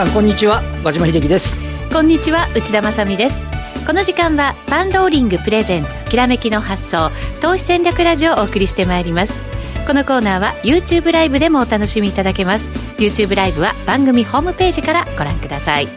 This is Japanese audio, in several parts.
さんこんにちは。和島秀樹です。こんにちは内田まさです。この時間はパンローリングプレゼンツきらめきの発想投資戦略ラジオをお送りしてまいります。このコーナーは YouTube ライブでもお楽しみいただけます。YouTube ライブは番組ホームページからご覧ください。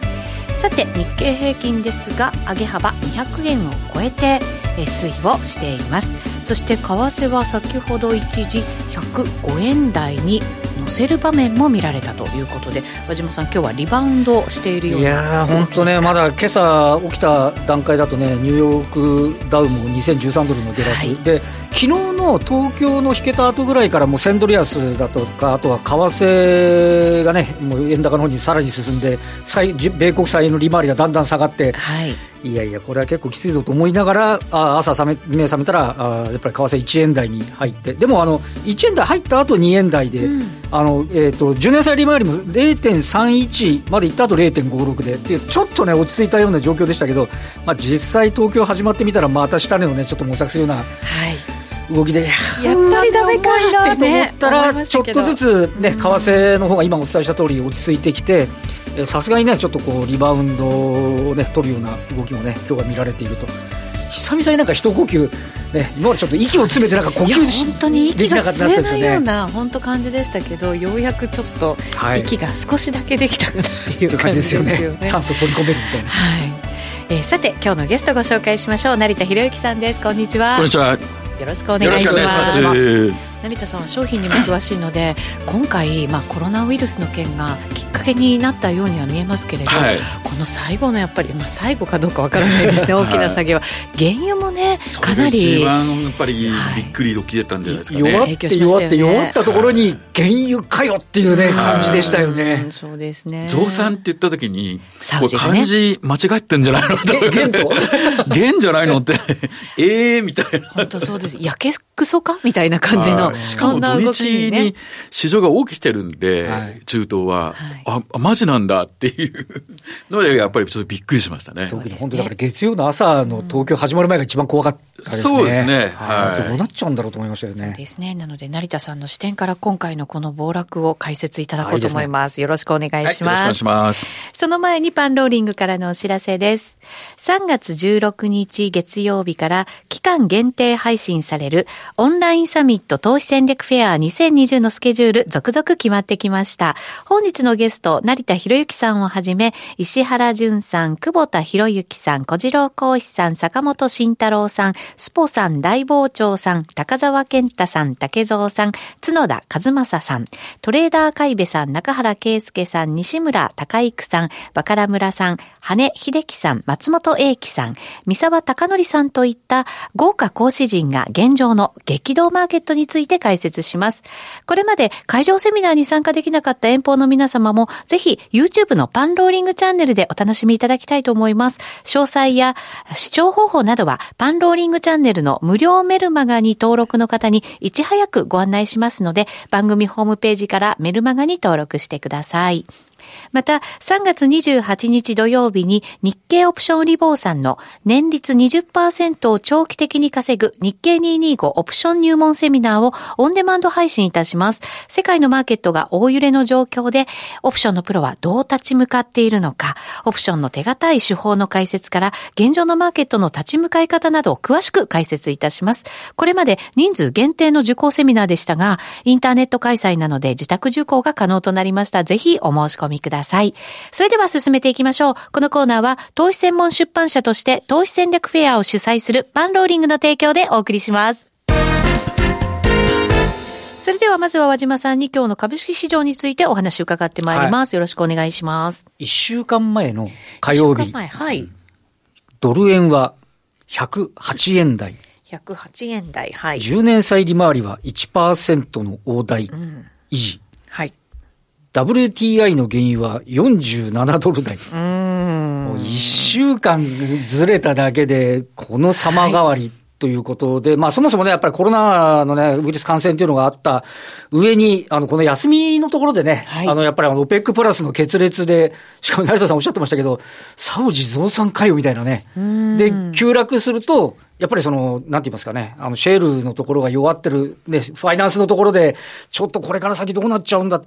さて日経平均ですが上げ幅200円を超えて推移をしています。そして為替は先ほど一時105円台に乗せる場面も見られたということで和島さん今日はリバウンドしているようないや本当ねまだ今朝起きた段階だとねニューヨークダウも2013ドルの下落、はい、で昨日の東京の引けた後ぐらいからもう1000ドル安だとかあとは為替がねもう円高の方にさらに進んで米国債の利回りがだんだん下がって、はいいやいや、これは結構きついぞと思いながら、あ朝覚め、目覚めたらあ、やっぱり為替1円台に入って、でもあの1円台入った後2円台で、うん、あのえーと、10年債利回りも0.31までいった後0.56で。で、ちょっとね、落ち着いたような状況でしたけど、まあ、実際、東京始まってみたら、また下値をね、ちょっと模索するような。はい。動きでやっぱりダメかって、思ったら、ちょっとずつね、為替の方が今お伝えした通り落ち着いてきて、さすがにねちょっとこうリバウンドをね取るような動きもね今日は見られていると。久々になんか一呼吸ね今までちょっと息を詰めてなんか呼吸し本当に息が吸えないような本当感じでしたけどようやくちょっと息が少しだけできたかなっていう感じですよねはい、よね。酸素取り込めるみたいな。はいえー、さて今日のゲストご紹介しましょう。成田博之さんです。こんにちは。こんにちは。よろしくお願いします成田さんは商品にも詳しいので今回、まあ、コロナウイルスの件がきっかけになったようには見えますけれど、はい、この最後のやっぱり、まあ、最後かどうかわからないですね大きな下げは、原油もねかなり一番やっぱりびっくり起きてたんじゃないですかね、弱って弱って弱ったところに原油かよっていうね、感じでしたよね、そうですね増産って言った時に、これ漢字間違ってんじゃないの元と元じゃないのってええみたいな本当そうですやけくそかみたいな感じのしかも土日に市場が起きてるんで、中東は、あ、マジなんだっていうので、やっぱりちょっとびっくりしましたね。本当だから月曜の朝の東京始まる前が一番怖かったですね。そうですね。はい。どうなっちゃうんだろうと思いましたよね。そうですね。なので、成田さんの視点から今回のこの暴落を解説いただこうと思います。よろしくお願いします。よろしくお願いします。その前にパンローリングからのお知らせです。3月16日月曜日から期間限定配信されるオンラインサミット投資戦略フェア2020のスケジュール続々決まってきました。本日のゲスト、成田博之さんをはじめ、石原淳さん、久保田博之さん、小次郎講師さん、坂本慎太郎さん、スポさん、大坊長さん、高沢健太さん、竹蔵さん、角田和正さん、トレーダー海部さん、中原圭介さん、西村隆育さん、若良村さん、羽根秀樹さん、松本英樹さん、三沢隆則さんといった豪華講師陣が現状の激動マーケットについて解説します。これまで会場セミナーに参加できなかった遠方の皆様も、ぜひ YouTube のパンローリングチャンネルでお楽しみいただきたいと思います。詳細や視聴方法などはパンローリングチャンネルの無料メルマガに登録の方にいち早くご案内しますので、番組ホームページからメルマガに登録してください。また、3月28日土曜日に日経オプションリボーさんの年率20%を長期的に稼ぐ日経225オプション入門セミナーをオンデマンド配信いたします。世界のマーケットが大揺れの状況で、オプションのプロはどう立ち向かっているのか、オプションの手堅い手法の解説から、現状のマーケットの立ち向かい方などを詳しく解説いたします。これまで人数限定の受講セミナーでしたが、インターネット開催なので自宅受講が可能となりました。ぜひお申し込みください。それでは進めていきましょう。このコーナーは、投資専門出版社として投資戦略フェアを主催するパンローリングの提供でお送りします。それではまずは和島さんに今日の株式市場についてお話を伺ってまいります。はい、よろしくお願いします。一週間前の火曜日。はい。ドル円は108円台。108円台。はい。10年債利回りは1%の大台維持。うん WTI の原油は47ドル台。もう1週間ずれただけで、この様変わり。ということで、まあそもそもね、やっぱりコロナのね、ウイルス感染っていうのがあった上に、あの、この休みのところでね、はい、あの、やっぱりあの、オペックプラスの決裂で、しかも成田さんおっしゃってましたけど、サウジ増産かよみたいなね。で、急落すると、やっぱりその、なんて言いますかね、あの、シェールのところが弱ってる、ね、ファイナンスのところで、ちょっとこれから先どうなっちゃうんだ、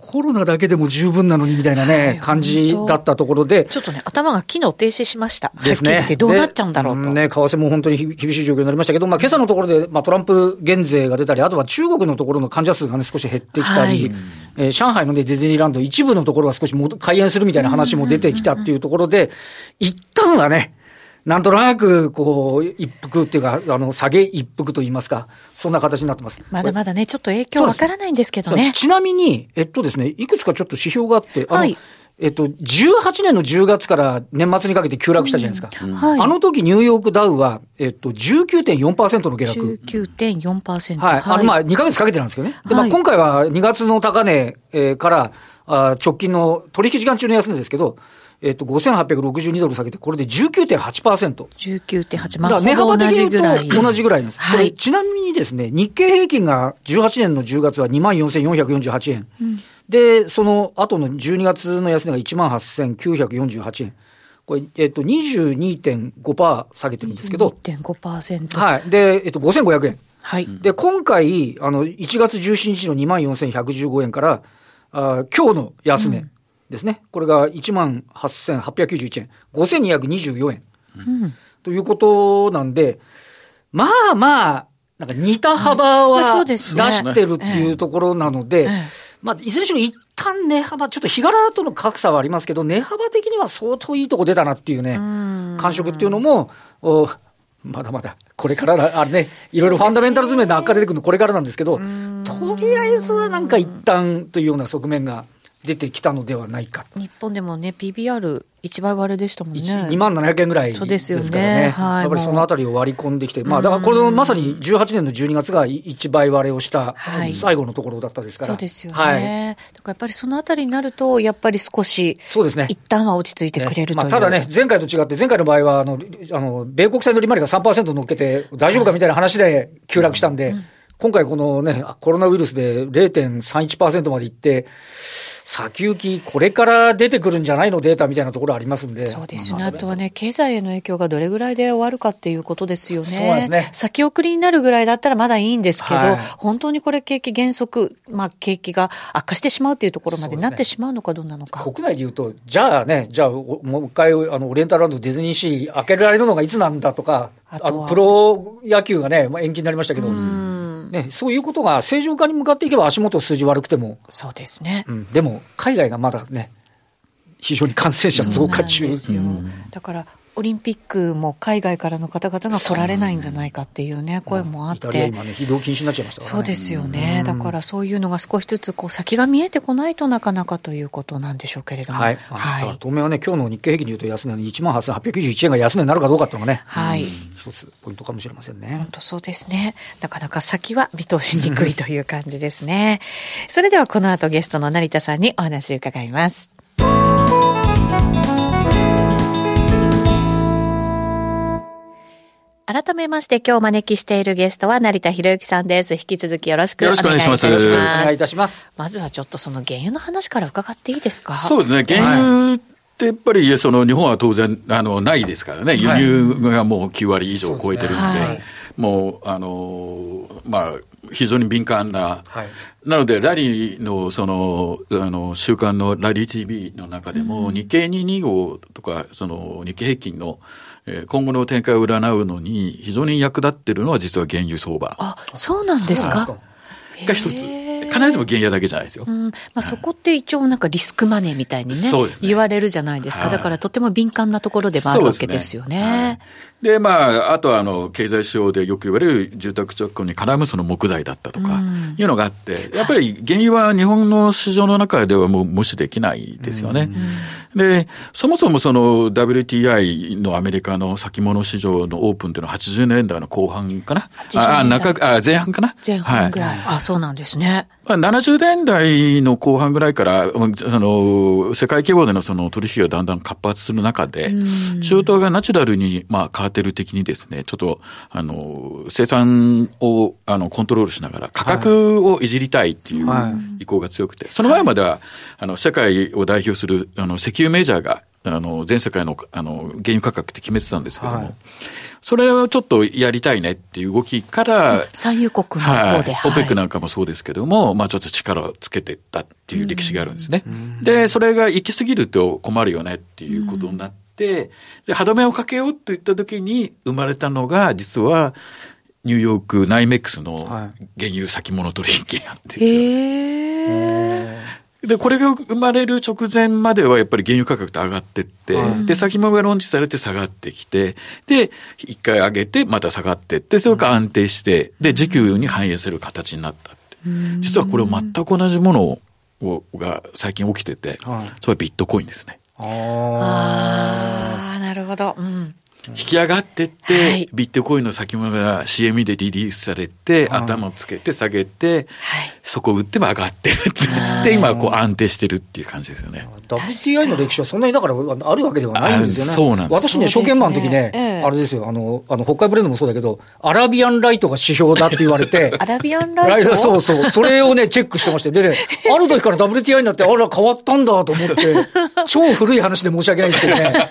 コロナだけでも十分なのにみたいなね、はい、感じだったところで。ちょっとね、頭が機能停止しました。ですね。どうなっちゃうんだろうと。ね、為替も本当に厳しい状況になりましたけど、まあ、今朝のところで、まあ、トランプ減税が出たり、あとは中国のところの患者数がね、少し減ってきたり、はい、えー、上海のね、ディズニーランド、一部のところは少し開園するみたいな話も出てきたっていうところで、一旦はね、なんとなく、こう、一服っていうか、あの、下げ一服と言いますか、そんな形になってます。まだまだね、ちょっと影響わからないんですけどね。ちなみに、えっとですね、いくつかちょっと指標があって、はい。えっと、18年の10月から年末にかけて急落したじゃないですか。うんはい、あの時ニューヨークダウは、えっと、19.4%の下落。19.4%。はい。あの、まあ、2ヶ月かけてなんですけどね。で、まあ、今回は2月の高値、えー、から、あ直近の取引時間中の安値ですけど、えっと、5862ドル下げて、これで19.8%。19.8%。まあ、値幅的に言うと同じぐらいなんです。はい、ちなみにですね、日経平均が18年の10月は24,448円。うん、で、その後の12月の安値が18,948円。これ、えっと、22.5%下げてるんですけど。2.5%。はい。で、えっと、5500円。はい。で、今回、あの、1月17日の24,115円から、あ今日の安値。うんですね。これが1万8891円。5224円。うん、ということなんで、まあまあ、なんか似た幅は出してるっていうところなので、まあ、いずれにしろ一旦値幅、ちょっと日柄との格差はありますけど、値幅的には相当いいとこ出たなっていうね、感触っていうのも、まだまだ、これからあれね、いろいろファンダメンタル図面で悪化出てくるのこれからなんですけど、とりあえずはなんか一旦というような側面が出てきたのではないか日本でもね、PBR、1倍割れでしたもんね。2万700円ぐらいですからね。ねはい、やっぱりそのあたりを割り込んできて、まあ、だからこれまさに18年の12月が1倍割れをした最後のところだったですから。そうですよね。はい、だからやっぱりそのあたりになると、やっぱり少し、そうですね。一旦は落ち着いてくれるという、ね、まあ、ただね、前回と違って、前回の場合は、あの、あの米国債の利回りが3%乗っけて、大丈夫かみたいな話で急落したんで、うんうん、今回このね、コロナウイルスで0.31%までいって、先行き、これから出てくるんじゃないのデータみたいなところありますんで。そうですね。あとはね、経済への影響がどれぐらいで終わるかっていうことですよね。そうですね。先送りになるぐらいだったらまだいいんですけど、はい、本当にこれ景気減速、まあ景気が悪化してしまうっていうところまでなってしまうのかどうなのか。ね、国内で言うと、じゃあね、じゃあもう一回、あの、オリエンタルランドディズニーシー開けられるのがいつなんだとか、あの、プロ野球がね、まあ、延期になりましたけど、ね、そういうことが正常化に向かっていけば足元数字悪くても。そうですね。うん、でも、海外がまだね、非常に感染者増加中。ですよ。だから、オリンピックも海外からの方々が来られないんじゃないかっていうね、声もあって。今ね、移動禁止になっちゃいました、ね、そうですよね。だからそういうのが少しずつこう先が見えてこないとなかなかということなんでしょうけれども。はい。はい、当面はね、今日の日経平均でいうと安値の1万8891円が安値になるかどうかっていうのがね。はい。一つポイントかもしれませんね。本当そうですね。なかなか先は見通しにくいという感じですね。それではこの後ゲストの成田さんにお話を伺います。改めまして今日お招きしているゲストは成田博之さんです。引き続きよろしくお願いいたします。よろしくお願いいたします。まずはちょっとその原油の話から伺っていいですか？そうですね。原油ってやっぱり、その日本は当然、あの、ないですからね。輸入がもう9割以上超えてるんで、はい、もう、あの、まあ、非常に敏感な、はい、なので、ラリーの、その、あの、週間のラリー TV の中でも、日経225とか、その、日経平均の、今後の展開を占うのに非常に役立っているのは実は原油相場。あ、そうなんですか？が一つ。必ずしも原油だけじゃないですよ。うん、まあ、そこって一応なんかリスクマネーみたいにね、ね言われるじゃないですか。だからとても敏感なところでもあるわけですよね。で、まあ、あとは、あの、経済指標でよく言われる住宅直後に絡むその木材だったとか、いうのがあって、やっぱり原油は日本の市場の中ではもう無視できないですよね。で、そもそもその WTI のアメリカの先物市場のオープンっていうのは80年代の後半かな？あ、中、あ、前半かな？前半ぐらい。はい、あ、そうなんですね。70年代の後半ぐらいから、その、世界規模でのその取引がだんだん活発する中で、中東がナチュラルに、まあ、カーテル的にですね、ちょっと、あの、生産を、あの、コントロールしながら、価格をいじりたいっていう意向が強くて、その前までは、あの、世界を代表する、あの、石油メジャーが、あの、全世界の、あの、原油価格って決めてたんですけども、はい、それをちょっとやりたいねっていう動きから、産油国の方で、はい。オペックなんかもそうですけども、まあちょっと力をつけていったっていう歴史があるんですね。で、それが行き過ぎると困るよねっていうことになって、で、歯止めをかけようといった時に生まれたのが、実は、ニューヨークナイメックスの原油先物取引なんですよ。へで、これが生まれる直前まではやっぱり原油価格って上がってって、はい、で、先物が論じされて下がってきて、で、一回上げてまた下がってって、それが安定して、で、時給に反映する形になったって。実はこれ全く同じものをが最近起きてて、はい、それはビットコインですね。ああ、なるほど。うん引き上がってって、はい、ビットコインの先物が CM でリリースされて、はい、頭をつけて下げて、はい、そこを売っても上がってるって、今こう安定してるっていう感じですよね。WTI の歴史はそんなにだからあるわけではないんですよね。そうなんです。私ね、証券マンの時ね、ねあれですよ、あの、あの、北海ブレンドもそうだけど、アラビアンライトが指標だって言われて、アラビアンライト？そうそう、それをね、チェックしてまして、でね、ある時から WTI になって、あら、変わったんだと思って、超古い話で申し訳ないんですけどね。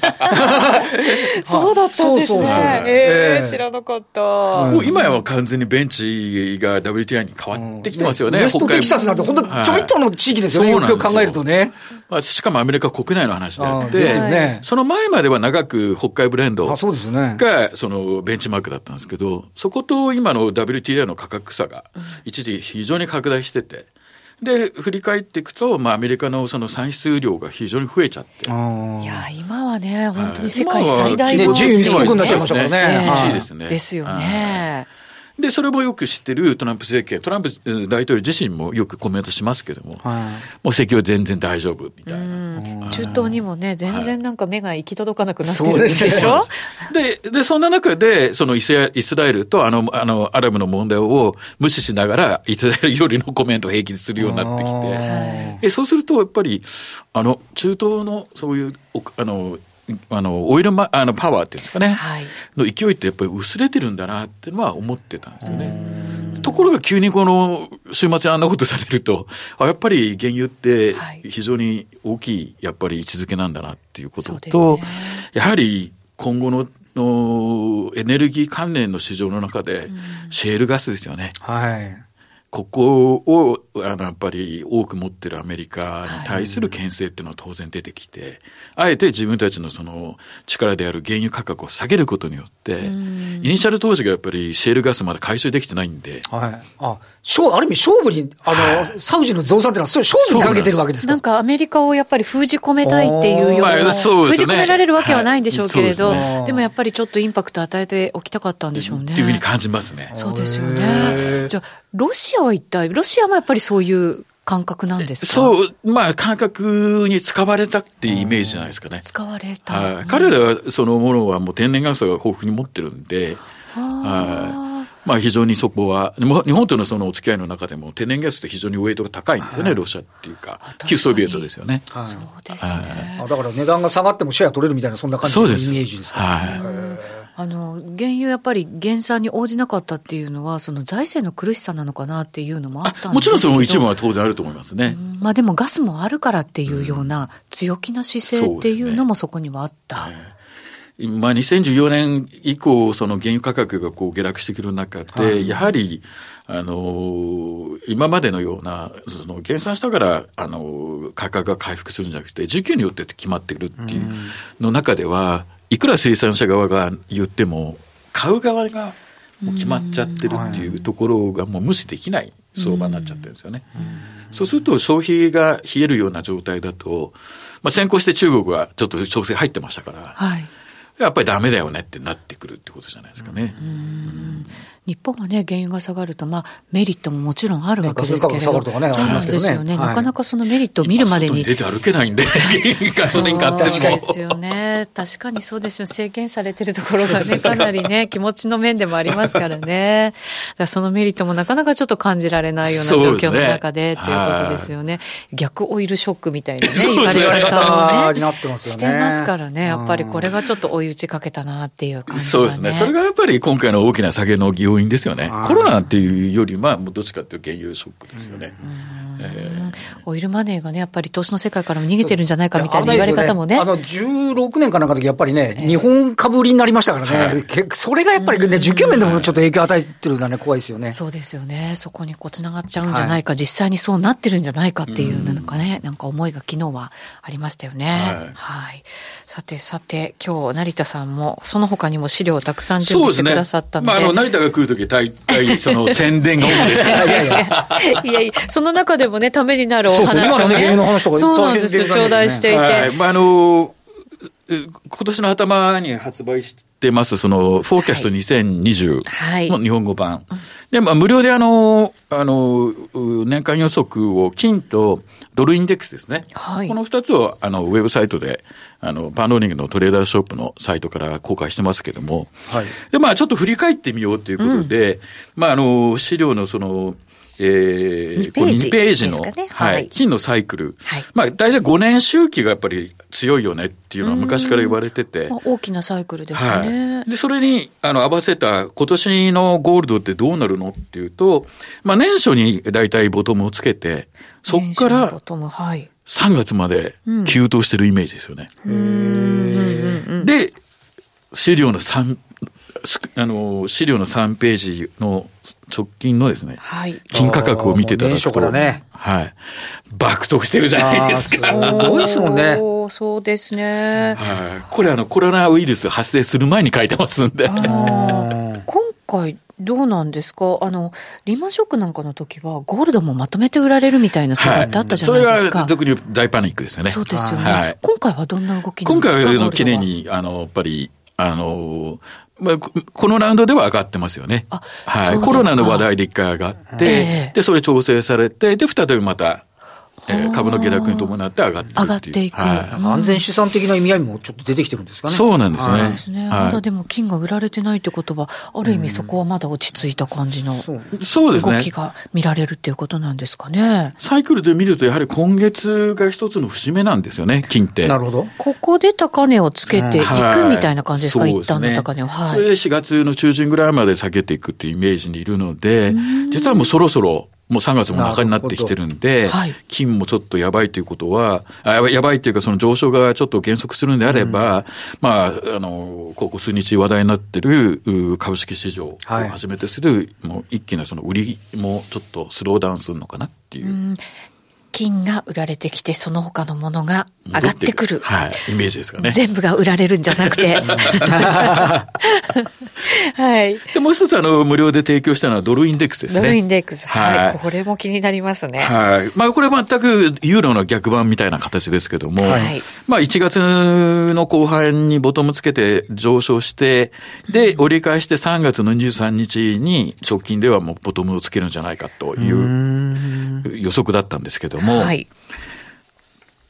そうだったんですね。そうそうそう。えー、知らなかった。もう今は完全にベンチが WTI に変わってきてますよね。ウエストテキサスなんて本当ちょびっとの地域ですよね。よく考えるとね。まあ、しかもアメリカ国内の話であって、ね、その前までは長く北海ブレンドがそのベンチマークだったんですけど、そこと今の WTI の価格差が一時非常に拡大してて、で、振り返っていくと、まあ、アメリカのその産出量が非常に増えちゃって。いや、今はね、本当に世界最大の、ね、順位になっちゃいましたからね。1位ですね。ですよね。で、それもよく知ってるトランプ政権、トランプ大統領自身もよくコメントしますけども、はい、もう石油全然大丈夫みたいな。中東にもね、全然なんか目が行き届かなくなってるんでしょ、はい、でで、そんな中で、そのイスラエルとあの、あの、アラブの問題を無視しながら、イスラエルよりのコメントを平気にするようになってきて、えそうすると、やっぱり、あの、中東のそういう、あの、あの、オイルマ、あの、パワーっていうんですかね。はい。の勢いってやっぱり薄れてるんだなっていうのは思ってたんですよね。ところが急にこの週末あんなことされると、あやっぱり原油って非常に大きい、やっぱり位置づけなんだなっていうことと、ね、やはり今後ののエネルギー関連の市場の中で、シェールガスですよね。はい。ここを、あの、やっぱり多く持ってるアメリカに対する牽制っていうのは当然出てきて、はい、あえて自分たちのその力である原油価格を下げることによって、イニシャル当時がやっぱりシェールガスまだ回収できてないんで。はい。あ、勝ある意味勝負に、あの、はい、サウジの増産っていうのはそう勝負にかけてるわけですか？なんかアメリカをやっぱり封じ込めたいっていうような、まあね、封じ込められるわけはないんでしょうけれど、はいでね、でもやっぱりちょっとインパクト与えておきたかったんでしょうね。っていうふうに感じますね。そうですよね。じゃあ、ロシアは一体、ロシアもやっぱりそういう感覚なんですか？そう、まあ感覚に使われたっていうイメージじゃないですかね。使われた。彼らそのものはもう天然ガスが豊富に持ってるんで、まあ非常にそこは、日本とのそのお付き合いの中でも天然ガスって非常にウェイトが高いんですよね、ロシアっていうか、旧ソビエトですよね。はい、そうですね。だから値段が下がってもシェア取れるみたいな、そんな感じのイメージですか、はいあの原油やっぱり減産に応じなかったっていうのは、その財政の苦しさなのかなっていうのもあったんですけど。もちろんその一部は当然あると思いますね。まあでもガスもあるからっていうような強気な姿勢っていうのもそこにはあった。まあ、2014年以降、その原油価格がこう下落してくる中で、はい、やはり、あの、今までのような、その減産したから、あの、価格が回復するんじゃなくて、需給によって決まってくるっていうの中では、いくら生産者側が言っても、買う側がもう決まっちゃってるっていうところがもう無視できない相場になっちゃってるんですよね。そうすると消費が冷えるような状態だと、まあ、先行して中国はちょっと調整入ってましたから、はい、やっぱりダメだよねってなってくるってことじゃないですかね。うん日本はね、原油が下がると、まあ、メリットももちろんあるわけですけれど、ね、そうなんですよね、なかなかそのメリットを見るまでに。出て歩けないんで、ガソリン買っても。そうですよね。確かにそうですよ。制限されてるところがね、かなりね、気持ちの面でもありますからね。だそのメリットもなかなかちょっと感じられないような状況の中で、と、ね、いうことですよね。逆オイルショックみたいなね、言われ方をね、してますからね。やっぱりこれがちょっと追い打ちかけたなっていう感じ、ね、そうですね。それがやっぱり今回の大きな下げの要因ですよね。コロナっていうよりは、どっちかっていうと原油ショックですよね。えー、オイルマネーがね、やっぱり投資の世界からも逃げてるんじゃないかみたいな言われ方もね。ねあの、16年かなんかの時、やっぱりね、えー、日本株売りになりましたからね、はい、それがやっぱりね、受給面でもちょっと影響を与えてるのはね、怖いですよね。そうですよね。そこにこう、つながっちゃうんじゃないか、はい、実際にそうなってるんじゃないかっていう、なんかね、なんか思いが昨日はありましたよね。はい。はい、さてさて、今日、成田さんも、その他にも資料をたくさん準備してくださったので。でね、まあ、あの、成田が来るとき、大体、その、宣伝が主ですから。いやいやいやいや、その中でもね、ためになるお話をね。そうなんですよ、頂戴していて。はい、まあ、あの、今年の頭に発売してます、その、フォーキャスト2020の日本語版。はい、で、まあ、無料であの、あの、年間予測を金とドルインデックスですね。はい、この二つを、あの、ウェブサイトで、あの、パンローリングのトレーダーショップのサイトから公開してますけども。はい。で、まあ、ちょっと振り返ってみようということで、うん、まあ、あの、資料のその、えー、これ2ページの、ね、はい、金のサイクル。はい、まあ、大体5年周期がやっぱり強いよねっていうのは昔から言われてて。大きなサイクルですね。はい。で、それに、あの、合わせた今年のゴールドってどうなるのっていうと、まあ、年初に大体ボトムをつけて、そっから、はい。3月まで急騰してるイメージですよね。うん、で、資料の3、あの、資料の3ページの直近のですね、はい、金価格を見ていただくと、ね、はい。爆得してるじゃないですか。すごいですもんね。そうですね。はい。これあの、コロナウイルス発生する前に書いてますんで。今回、どうなんですか？あの、リーマンショックなんかの時は、ゴールドもまとめて売られるみたいな相場ってあったじゃないですか。はい、それが特に大パニックですよね。そうですよね。はい、今回はどんな動きなんですか？今回は、綺麗に、あの、やっぱり、あの、まあ、このラウンドでは上がってますよね。はい。コロナの話題で一回上がって、えー、で、それ調整されて、で、再びまたえー、株の下落に伴って上がっていく上がっていく、はい、安全資産的な意味合いもちょっと出てきてるんですかね。そうなんですね。はい、ですね。まだでも金が売られてないってことは、ある意味そこはまだ落ち着いた感じの動きが見られるっていうことなんですかね。サイクルで見ると、やはり今月が一つの節目なんですよね、金って。なるほど。ここで高値をつけていくみたいな感じですか、一旦の高値を。はい。それで4月の中旬ぐらいまで下げていくっていうイメージにいるので、実はもうそろそろもう3月も中になってきてるんで、はい、金もちょっとやばいということは、あやばいというか、その上昇がちょっと減速するんであれば、うん、まあ、あの、ここ数日話題になってる株式市場をはじめとする、はい、もう一気なその売りもちょっとスローダウンするのかなっていう。う金が売られてきて、その他のものが上がってくる。はい、イメージですかね。全部が売られるんじゃなくて。はい。で、もう一つ、あの、無料で提供したのはドルインデックスですね。ドルインデックス。はい。これも気になりますね。はい。まあ、これ全くユーロの逆版みたいな形ですけども、はい。まあ、1月の後半にボトムつけて上昇して、で、折り返して3月の23日に直近ではもうボトムをつけるんじゃないかという予測だったんですけども、はい。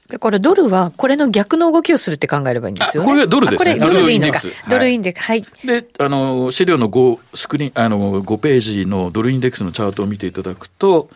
だからドルはこれの逆の動きをするって考えればいいんですよね。これはドルですね。これドルでいいのか。ドルインデックス。はい。で、あの、資料の5、スクリーン、あの、5ページのドルインデックスのチャートを見ていただくと、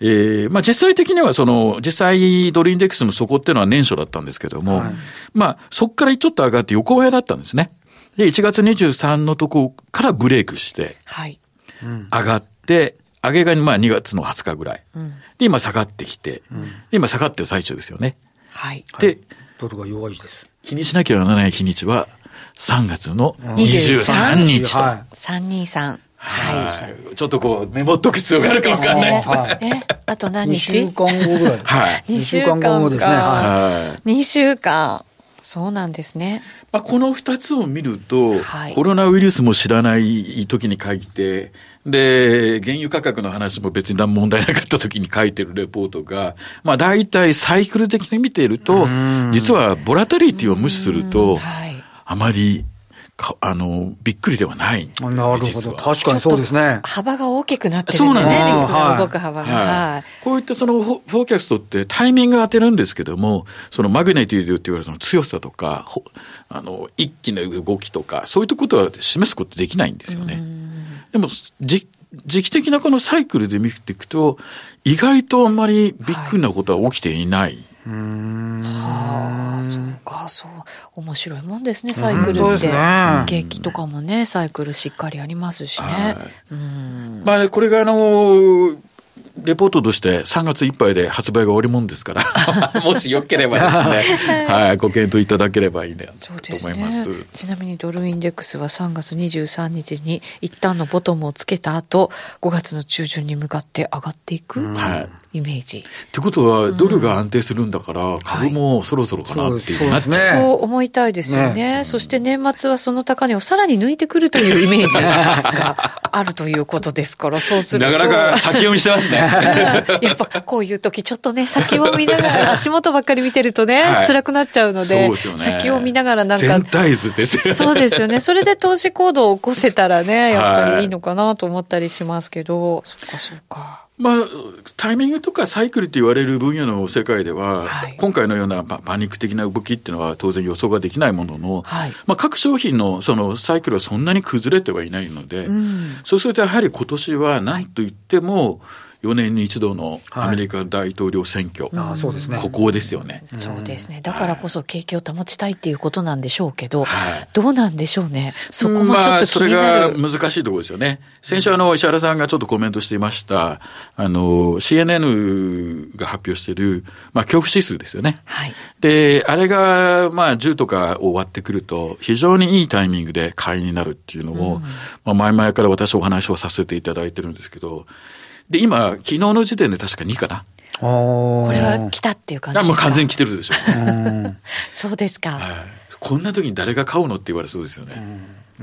えー、まあ実際的にはその、実際ドルインデックスの底っていうのは年初だったんですけども、はい、まあそこからちょっと上がって横ばいだったんですね。で、1月23のとこからブレイクして、はい。上がって、上げがまあ2月の20日ぐらい。うん、で、今下がってきて、うん、今下がってる最中ですよね。はい。で、ドルが弱いです。気にしなきゃならない日にちは、3月の23日と。はい、323。はい。ちょっとこう、メモっとく必要があるかもしれないですね。え、あと何日 ?2 週間後ぐらい。はい。2週間後ですね。はい。2週間。そうなんですね。まあ、この二つを見ると、はい、コロナウイルスも知らない時に書いて、で、原油価格の話も別に何問題なかった時に書いてるレポートが、まあ大体サイクル的に見ていると、実はボラタリティを無視すると、あまりあの、びっくりではない、ね、なるほど。確かにそうですね。幅が大きくなってるんですね。そうなんです。動く幅が、はい。こういったそのフォーキャストってタイミング当てるんですけども、そのマグネティードって言われるその強さとか、あの、一気な動きとか、そういったことは示すことできないんですよね。でも、じ、時期的なこのサイクルで見ていくと、意外とあんまりびっくりなことは起きていない。はあ、そうか、そう。面白いもんですね、サイクルって。ね、景気とかもね、サイクルしっかりありますしね。はい、うんまあ、これがあの、レポートとして3月いっぱいで発売が終わりもんですから、もしよければですね、はい、ご検討いただければいいねと思います、ね、ちなみにドルインデックスは3月23日に一旦のボトムをつけた後、5月の中旬に向かって上がっていく。はいイメージ。ってことは、ドルが安定するんだから、株もそろそろかなっていうなっちゃう。そう思いたいですよね。そして年末はその高値をさらに抜いてくるというイメージがあるということですから、そうすると。なかなか先読みしてますね。やっぱこういう時ちょっとね、先を見ながら、足元ばっかり見てるとね、はい、辛くなっちゃうので、でね、先を見ながらなんか。全体図ですよね。そうですよね。それで投資行動を起こせたらね、やっぱりいいのかなと思ったりしますけど、はい、そっかそっか。まあ、タイミングとかサイクルと言われる分野の世界では、はい、今回のようなパニック的な動きっていうのは当然予想ができないものの、はい、まあ、各商品のそのサイクルはそんなに崩れてはいないので、うん、そうするとやはり今年は何と言っても、はい4年に一度のアメリカ大統領選挙、はい、そうですね、ここですよね。そうですね。だからこそ景気を保ちたいっていうことなんでしょうけど、はい、どうなんでしょうね？そこもちょっと気になる、まあ、それが難しいところですよね。先週あの、石原さんがちょっとコメントしていました、あの、CNN が発表している、まあ、恐怖指数ですよね。はい。で、あれが、まあ、10とか終わってくると、非常にいいタイミングで買いになるっていうのを、うん、まあ、前々から私お話をさせていただいてるんですけど、で、今、昨日の時点で確か2かな。これは来たっていう感じですか？もう完全に来てるでしょう。そうですか、はい。こんな時に誰が買うのって言われそうですよね。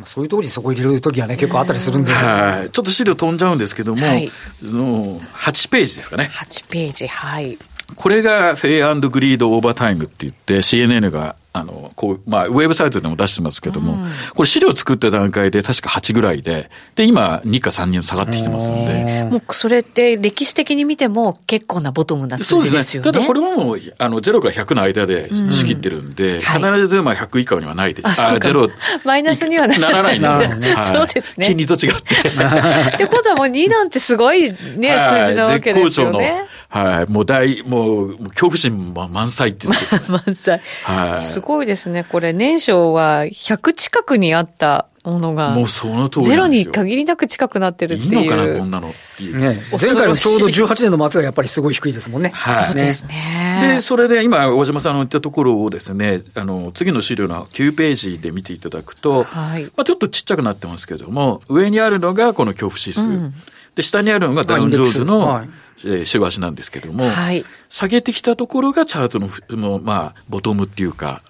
そういうところにそこ入れる時はね、結構あったりするんで、はい。ちょっと資料飛んじゃうんですけども、はい、の8ページですかね。8ページ、はい。これが Fear Greed Over Time って言って、CNN があの、こう、まあ、ウェブサイトでも出してますけども、うん、これ資料作った段階で確か8ぐらいで、で、今、2か3に下がってきてますんで。もう、それって歴史的に見ても結構なボトムな数字ですよね。ただこれももう、あの、0から100の間で仕切ってるんで、うん必ずまあ100以下にはないです。あ、ゼロ。マイナスにはならないんですね。そうですね。金利と違って。ってことはもう2なんてすごいね、数字なわけですよね。はい。もう大、もう、恐怖心満載っていう、ね、満載。はい。すごいですね。これ、年商は100近くにあったものが。もうその通りゼロに限りなく近くなってるっていう。いいのかな、こんなのっていう。ね、前回のちょうど18年の末がやっぱりすごい低いですもんね。はい。そうですね。で、それで今、大島さんの言ったところをですね、あの、次の資料の9ページで見ていただくと、はい。まあちょっとちっちゃくなってますけども、上にあるのがこの恐怖指数。うんで、下にあるのがダウンジョーズの、はい、えー、週足なんですけども、はい、下げてきたところがチャートの、のまあ、ボトムっていうか、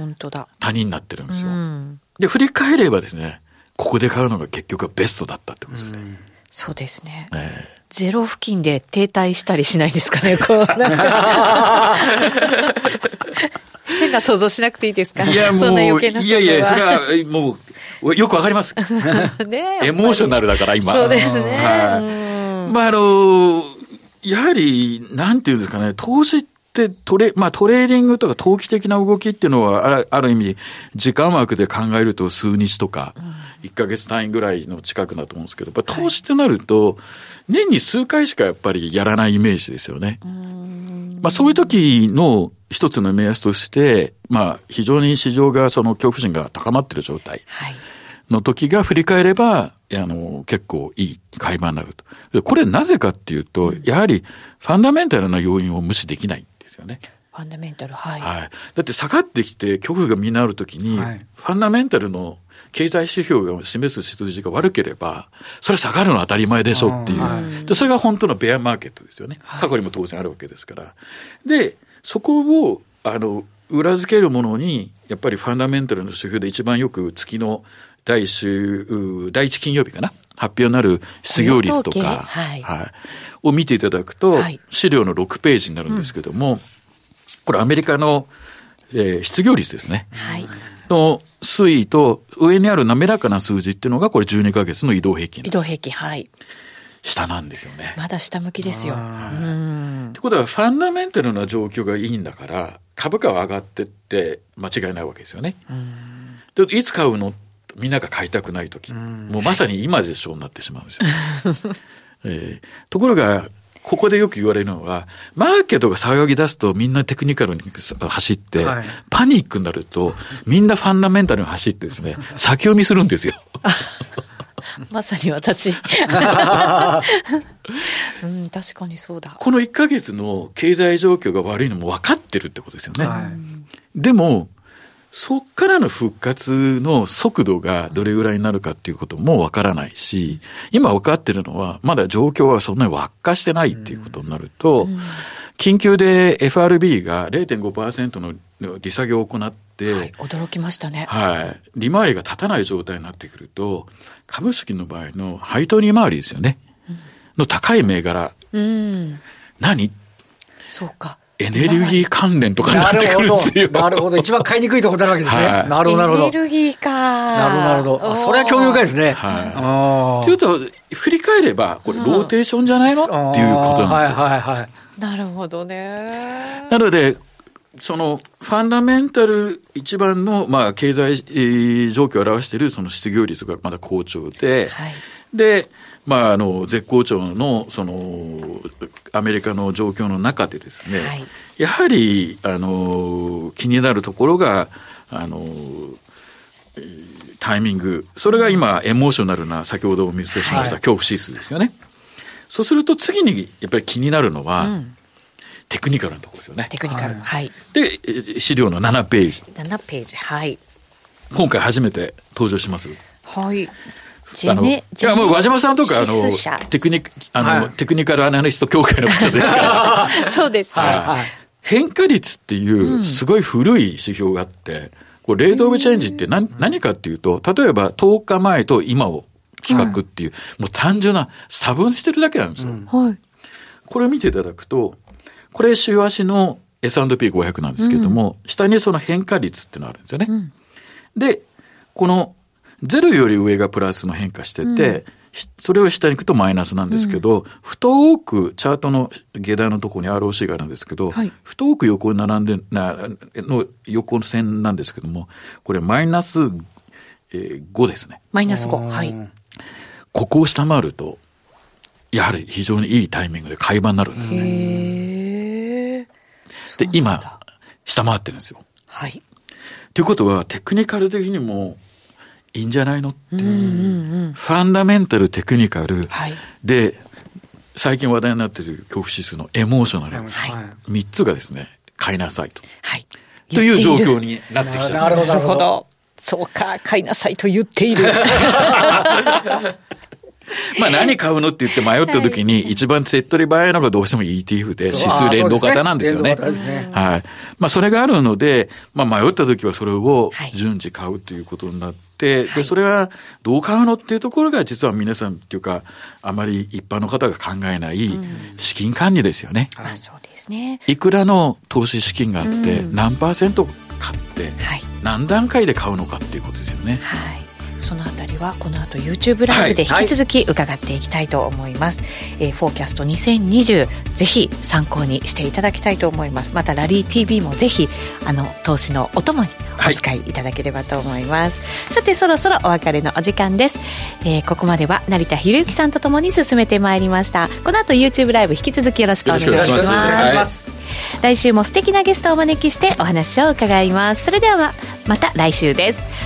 本当だ。谷になってるんですよ。うん、で、振り返ればですね、ここで買うのが結局はベストだったってことですね。うん、そうですね。えーゼロ付近で停滞したりしないですかね、こう。変 な想像しなくていいですか？いや、もう、そんな余計な想像はいやいや、それはもう、よくわかります。ねエモーショナルだから、今。そうですね。はい。まあ、あの、やはり、なんていうんですかね、投資ってトレ、まあ、トレーディングとか投機的な動きっていうのは、あるある意味、時間枠で考えると数日とか、1か月単位ぐらいの近くだと思うんですけど、やっぱ投資ってなると、年に数回しかやっぱりやらないイメージですよね。まあ、そういう時の一つの目安として、まあ、非常に市場がその恐怖心が高まっている状態の時が振り返れば、あの、結構いい買い場になると。これなぜかっていうと、やはりファンダメンタルな要因を無視できない。んですよね。ファンダメンタル、はい。はい。だって下がってきて恐怖がみんなあるときに、はい、ファンダメンタルの経済指標が示す数字が悪ければ、それ下がるのは当たり前でしょっていう。はい、でそれが本当のベアマーケットですよね。過去にも当然あるわけですから。で、そこを、あの、裏付けるものに、やっぱりファンダメンタルの指標で一番よく月の第一週、第一金曜日かな？発表になる失業率とか、はい、はい、を見ていただくと、はい、資料の6ページになるんですけども、うん、これアメリカの、えー、失業率ですね。はい。の推移と上にある滑らかな数字っていうのがこれ12ヶ月の移動平均移動平均、はい。下なんですよね。まだ下向きですよ。ってことは、ファンダメンタルな状況がいいんだから、株価は上がってって間違いないわけですよね。でいつ買うのみんなが買いたくない時、もうまさに今でしょうになってしまうんですよ。えー、ところが、ここでよく言われるのは、マーケットが騒ぎ出すとみんなテクニカルに走って、はい、パニックになるとみんなファンダメンタルに走ってですね、先読みするんですよ。まさに私。うん、確かにそうだ。この1か月の経済状況が悪いのも分かってるってことですよね。はい、でも、そっからの復活の速度がどれぐらいになるかっていうこともわからないし、今分かってるのは、まだ状況はそんなに悪化してないっていうことになると、緊急で FRB が0.5%の利下げを行って、はい、驚きましたね。はい。利回りが立たない状態になってくると、株式の場合の配当利回りですよね。うん、の高い銘柄。うん、何？そうか。エネルギー関連とかになってくるんですよ。なるほど。一番買いにくいところになるわけですね。はい、なるほど、なるほど。エネルギーか。なるほど、なるほど。あ、それは興味深いですね。はい。というと、振り返れば、これ、ローテーションじゃないの？っていうことなんですよ。はい、はい、はい。なるほどね。なので、そのファンダメンタル一番の、まあ、経済状況を表しているその失業率がまだ好調で、はい、で、まあ、あの、絶好調の、その、アメリカの状況の中でですね、はい、やはり、あの、気になるところが、あの、タイミング。それが今、エモーショナルな、先ほどお見せしました、恐怖指数ですよね。そうすると次に、やっぱり気になるのは、うん、テクニカルなところですよね。テクニカル。はい。で、資料の7ページ。7ページ、はい。今回初めて登場します。はい。あの、いや、もう和島さんとか、あの、テクニあの、はい、テクニカルアナリスト協会の方ですから。そうです、ね、はい。変化率っていう、すごい古い指標があって、これ、レートオブチェンジって何,、何かっていうと、例えば10日前と今を比較っていう、もう単純な差分してるだけなんですよ。はい。これを見ていただくと、これ週足の S&P500 なんですけれども、下にその変化率っていうのがあるんですよね。で、このゼロより上がプラスの変化してて、うん、それを下に行くとマイナスなんですけど、うん、太くチャートの下段のところに ROC があるんですけど、はい、太く横に並んで、な、の横線なんですけども、これマイナス、えー、5ですね。マイナス5。はい。ここを下回ると、やはり非常にいいタイミングで買い場になるんですね。で、今、下回ってるんですよ。はい。ということは、テクニカル的にも、いいんじゃないのっていう,、ファンダメンタル、テクニカル、はい、で、最近話題になっている恐怖指数のエモーショナル、はい、3つがですね、買いなさいと。はい。という状況になってきた。なるほど。そうか、買いなさいと言っている。まあ何買うのって言って迷った時に一番手っ取り早いのがどうしても ETF で指数連動型なんですよね。はい。まあそれがあるので、まあ迷った時はそれを順次買うということになって、で、それはどう買うのっていうところが実は皆さんっていうか、あまり一般の方が考えない資金管理ですよね。あそうですね。いくらの投資資金があって、何パーセント買って、何段階で買うのかっていうことですよね。はい。そのあたりはこの後 YouTube ライブで引き続き伺っていきたいと思います、はい、えー、フォーキャスト2020ぜひ参考にしていただきたいと思いますまたラリー TV もぜひあの投資のお供にお使いいただければと思います、はい、さてそろそろお別れのお時間です、えー、ここまでは成田博之さんとともに進めてまいりましたこの後 YouTube ライブ引き続きよろしくお願いします来週も素敵なゲストをお招きしてお話を伺いますそれではまた来週です